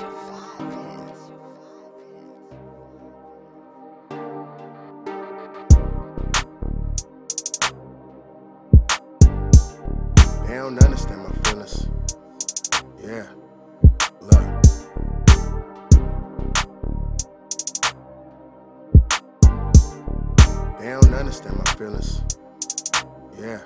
They don't understand my feelings. Yeah. Look. They don't understand my feelings. Yeah.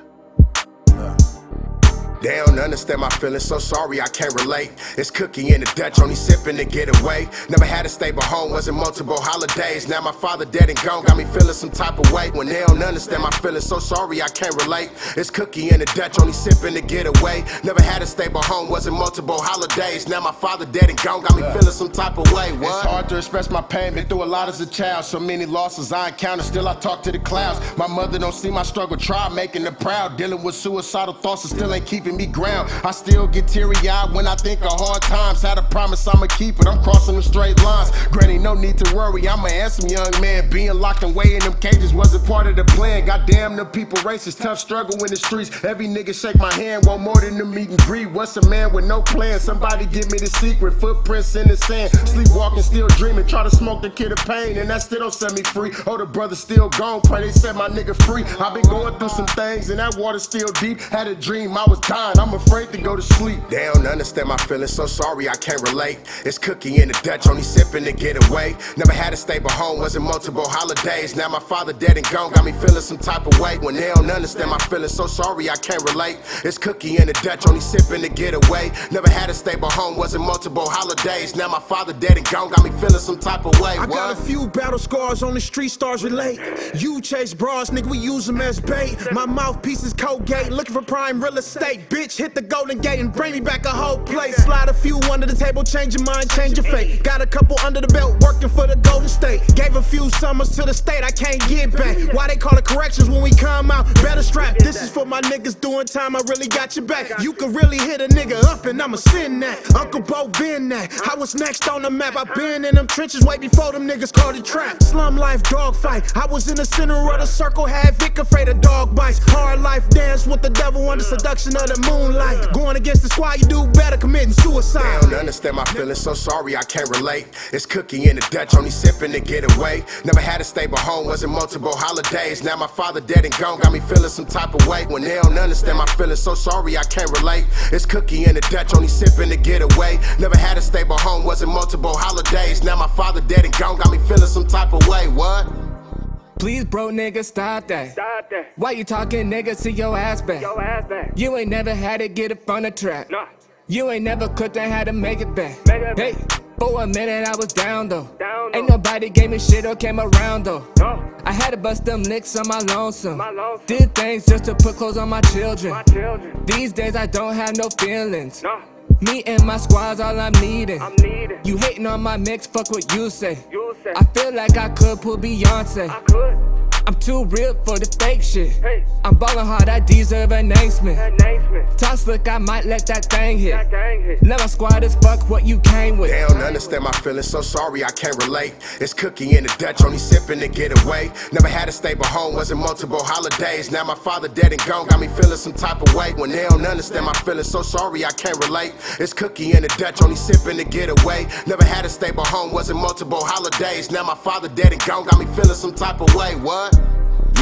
They don't understand my feelings, so sorry I can't relate. It's cookie in the Dutch, only sipping to get away. Never had a stable home, wasn't multiple holidays. Now my father dead and gone, got me feeling some type of way. When they don't understand my feelings, so sorry I can't relate. It's cookie in the Dutch, only sipping to get away. Never had a stable home, wasn't multiple holidays. Now my father dead and gone, got me feeling some type of way. What? It's hard to express my pain, been through a lot as a child. So many losses I encountered, still I talk to the clouds. My mother don't see my struggle, try making her proud. Dealing with suicidal thoughts, and still ain't keeping me ground. I still get teary eyed when I think of hard times. Had a promise I'ma keep it, I'm crossing the straight lines. Granny, no need to worry, I'm a handsome young man. Being locked away in them cages wasn't part of the plan. Goddamn, them people racist, tough struggle in the streets. Every nigga shake my hand, want more than the meet and greet. What's a man with no plan? Somebody give me the secret. Footprints in the sand, sleepwalking, still dreaming. Try to smoke the kid of pain, and that still don't set me free. Oh, the brother still gone, pray they set my nigga free. i been going through some things, and that water still deep. Had a dream, I was dying, I'm afraid to go to sleep. They don't understand my feelings, so sorry I can't relate. It's cookie in the Dutch, only sipping to get away. Never had a stable home, wasn't multiple holidays. Now my father dead and gone, got me feeling some type of way. When they don't understand my feelings, so sorry I can't relate. It's cookie in the Dutch, only sipping to get away. Never had a stable home, wasn't multiple holidays. Now my father dead and gone, got me feeling some type of way. I got a few battle scars on the street, stars relate. You chase bras, nigga, we use them as bait. My mouthpiece is Colgate, looking for prime real estate. Bitch, hit the Golden Gate and bring me back a whole plate. Slide a few under the table, change your mind, change your fate. Got a couple under the belt, working for the Golden State. Gave a few summers to the state, I can't get back. Why they call it corrections when we come out? Better strap. This is for my niggas doing time, I really got your back. You can really hit a nigga up and I'ma send that. Uncle Bo been that. I was next on the map, I been in them trenches way before them niggas called it trap. Slum life, dog fight. I was in the center of the circle, had Vick afraid of dog bites. Hard life dance with the devil under seduction of the moonlight. Going against the squad, you do better committing They suicide. don't understand my feelings, so sorry I can't relate. It's cookie in the Dutch, only sipping to get away. Never had a stable home, wasn't multiple holidays. Now my father dead and gone, got me feeling some type of way. When they don't understand my feelings, so sorry I can't relate. It's cookie in the Dutch, only sipping to get away. Never had a stable home, wasn't multiple holidays. Now my father dead and gone, got me feeling some type of way. What? Please, bro, nigga, stop that. Stop that. Why you talking, nigga? See your ass back. Yo ass back. You ain't never had to get it from the trap. Nah. You ain't never cooked and had to make it back. Make it hey, back. for a minute I was down though. Down, ain't though. nobody gave me shit or came around though. No. I had to bust them licks on my lonesome. My lonesome. Did things just to put clothes on my children. My children. These days I don't have no feelings. No. Me and my squad's all I'm needing. I'm needed. You hating on my mix, fuck what you say. You say. I feel like I could pull Beyonce. I could. I'm too real for the fake shit. Hey. I'm ballin' hard, I deserve announcement. Announcement. Toss look, I might let that thing hit. That gang hit. Now my squad is fuck what you came with. They don't understand my feelings, so sorry I can't relate. It's cookie in the Dutch, only sipping to get away. Never had a stable home, wasn't multiple holidays. Now my father dead and gone, got me feeling some type of way. When they don't understand my feelings, so sorry I can't relate. It's cookie in the Dutch, only sipping to get away. Never had a stable home, wasn't multiple holidays. Now my father dead and gone, got me feeling some type of way. What?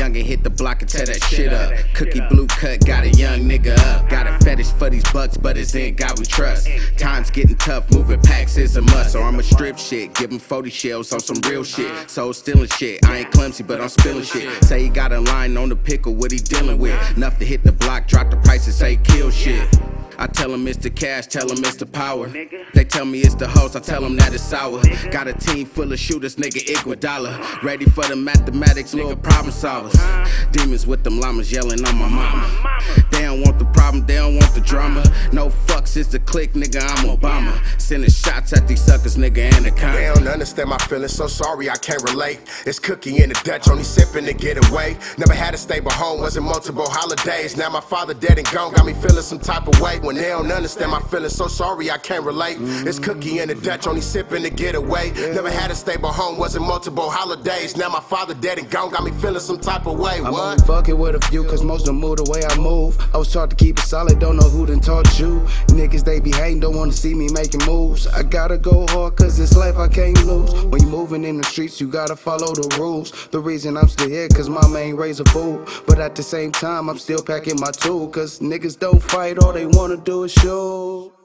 Youngin' hit the block and tear that shit up. Cookie blue cut, got a young nigga up. Got a fetish for these bucks, but it's in God we trust. Times getting tough, moving packs is a must. Or I'ma strip shit, give him 40 shells on some real shit. So stealing shit, I ain't clumsy, but I'm spilling shit. Say he got a line on the pickle, what he dealing with? Enough to hit the block, drop the price and say kill shit. I tell him it's the cash, tell him it's the power. They tell me it's the host, I tell them that it's sour. Got a team full of shooters, nigga, Iguodala. Ready for the mathematics, little problem solvers. Demons with them llamas yelling on my mama. They don't want the problem, they don't want the drama. No fucks, it's the click, nigga, I'm Obama. Sending shots at these suckers, nigga, and a kind. They don't understand my feelings, so sorry I can't relate. It's cookie in the Dutch, only sipping to get away. Never had a stable home, wasn't multiple holidays. Now my father dead and gone, got me feeling some type of way. When they don't understand my feelings, so sorry I can't relate. It's cookie in the Dutch, only sipping to get away. Never had a stable home, wasn't multiple holidays. Now my father dead and gone, got me feeling some type of way. What? I'm What? only fucking with a few, cause most of them move the way I move. I was taught to keep it solid, don't know who done taught you. Niggas, they be hating, don't wanna see me making moves. I gotta go hard, cause this life I can't lose. When you moving in the streets, you gotta follow the rules. The reason I'm still here, cause mama ain't raise a fool. But at the same time, I'm still packing my tool, cause niggas don't fight, all they wanna do is shoot.